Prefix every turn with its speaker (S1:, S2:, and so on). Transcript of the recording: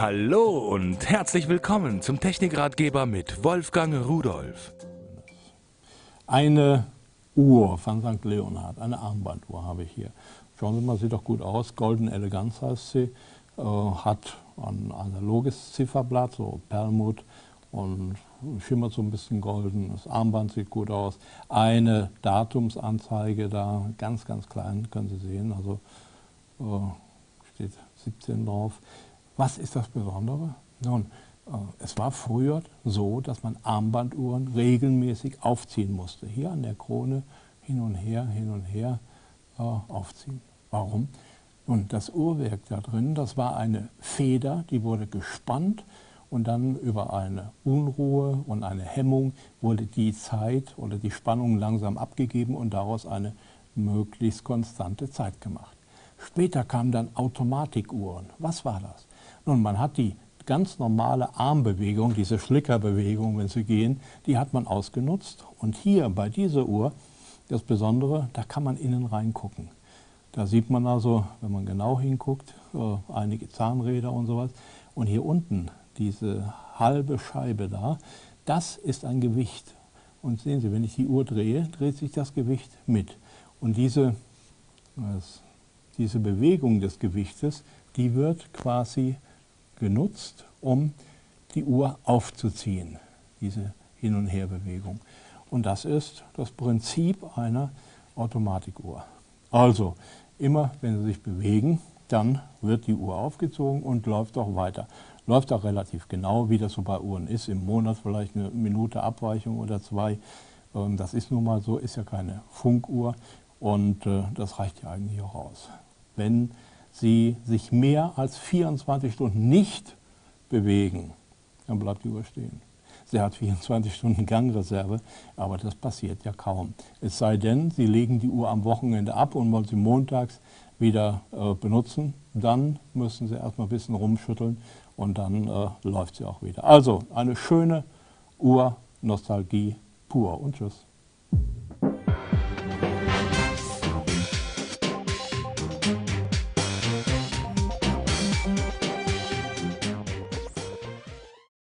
S1: Hallo und herzlich willkommen zum Technikratgeber mit Wolfgang Rudolf.
S2: Eine Uhr von St. Leonhard, eine Armbanduhr habe ich hier. Schauen Sie mal, sieht doch gut aus. Golden Eleganz heißt sie. Äh, hat ein analoges Zifferblatt, so Perlmutt und schimmert so ein bisschen golden. Das Armband sieht gut aus. Eine Datumsanzeige da, ganz, ganz klein, können Sie sehen. Also äh, steht 17 drauf. Was ist das Besondere? Nun, äh, es war früher so, dass man Armbanduhren regelmäßig aufziehen musste. Hier an der Krone hin und her, hin und her äh, aufziehen. Warum? Nun, das Uhrwerk da drin, das war eine Feder, die wurde gespannt und dann über eine Unruhe und eine Hemmung wurde die Zeit oder die Spannung langsam abgegeben und daraus eine möglichst konstante Zeit gemacht. Später kamen dann Automatikuhren. Was war das? Nun, man hat die ganz normale Armbewegung, diese Schlickerbewegung, wenn sie gehen, die hat man ausgenutzt. Und hier bei dieser Uhr, das Besondere, da kann man innen reingucken. Da sieht man also, wenn man genau hinguckt, äh, einige Zahnräder und sowas. Und hier unten, diese halbe Scheibe da, das ist ein Gewicht. Und sehen Sie, wenn ich die Uhr drehe, dreht sich das Gewicht mit. Und diese, diese Bewegung des Gewichtes, die wird quasi genutzt, um die Uhr aufzuziehen, diese Hin- und Herbewegung. Und das ist das Prinzip einer Automatikuhr. Also, immer wenn Sie sich bewegen, dann wird die Uhr aufgezogen und läuft auch weiter. Läuft auch relativ genau, wie das so bei Uhren ist, im Monat vielleicht eine Minute Abweichung oder zwei. Ähm, das ist nun mal so, ist ja keine Funkuhr und äh, das reicht ja eigentlich auch aus. Wenn sie sich mehr als 24 Stunden nicht bewegen, dann bleibt die Uhr stehen. Sie hat 24 Stunden Gangreserve, aber das passiert ja kaum. Es sei denn, Sie legen die Uhr am Wochenende ab und wollen sie montags wieder äh, benutzen, dann müssen Sie erstmal ein bisschen rumschütteln und dann äh, läuft sie auch wieder. Also eine schöne Uhr, Nostalgie pur und tschüss.